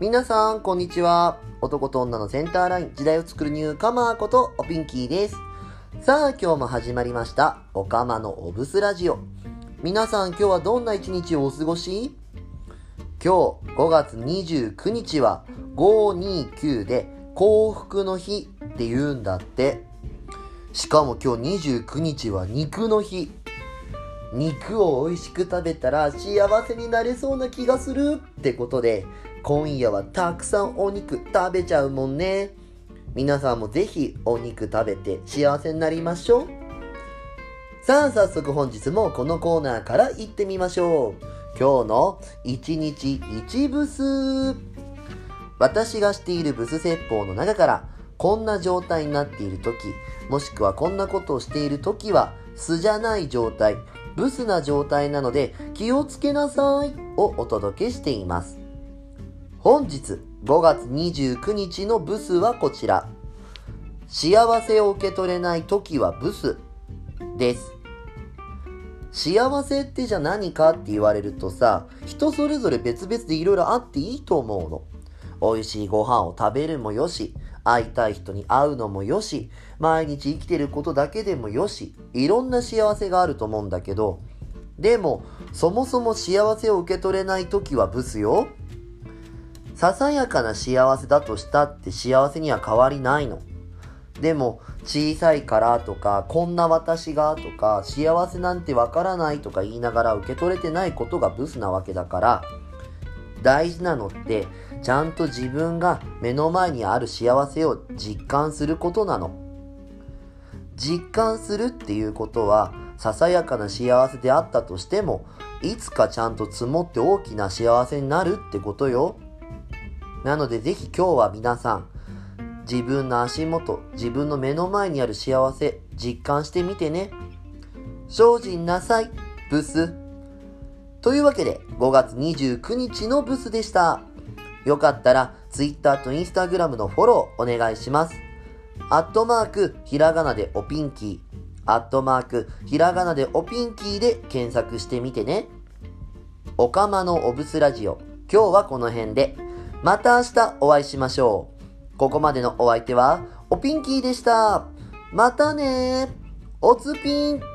皆さん、こんにちは。男と女のセンターライン、時代を作るニューカマーこと、おピンキーです。さあ、今日も始まりました、おかまのおブスラジオ。皆さん、今日はどんな一日をお過ごし？今日、5月29日は、529で、幸福の日って言うんだって。しかも今日29日は肉の日。肉を美味しく食べたら幸せになれそうな気がするってことで、今夜はたくさんお肉食べちゃうもんね。皆さんもぜひお肉食べて幸せになりましょう。さあ、早速本日もこのコーナーから行ってみましょう。今日の一日一ブス。私がしているブス説法の中から、こんな状態になっている時、もしくはこんなことをしている時は、素じゃない状態、ブスな状態なので気をつけなさいをお届けしています。本日5月29日のブスはこちら。幸せを受け取れない時はブスです。幸せってじゃ何かって言われるとさ、人それぞれ別々でいろいろあっていいと思うの。美味しいご飯を食べるもよし、会いたい人に会うのもよし、毎日生きてることだけでもよし、いろんな幸せがあると思うんだけど、でも、そもそも幸せを受け取れない時はブスよ。ささやかな幸せだとしたって幸せには変わりないの。でも、小さいからとか、こんな私がとか、幸せなんてわからないとか言いながら受け取れてないことがブスなわけだから、大事なのって、ちゃんと自分が目の前にある幸せを実感することなの。実感するっていうことは、ささやかな幸せであったとしても、いつかちゃんと積もって大きな幸せになるってことよ。なのでぜひ今日は皆さん、自分の足元、自分の目の前にある幸せ、実感してみてね。精進なさい、ブス。というわけで、5月29日のブスでした。よかったら、Twitter と Instagram のフォローお願いします。アットマーク、ひらがなでおピンキー。アットマーク、ひらがなでおピンキーで検索してみてね。おかまのおブスラジオ。今日はこの辺で。また明日お会いしましょう。ここまでのお相手は、おピンキーでした。またねおつぴん。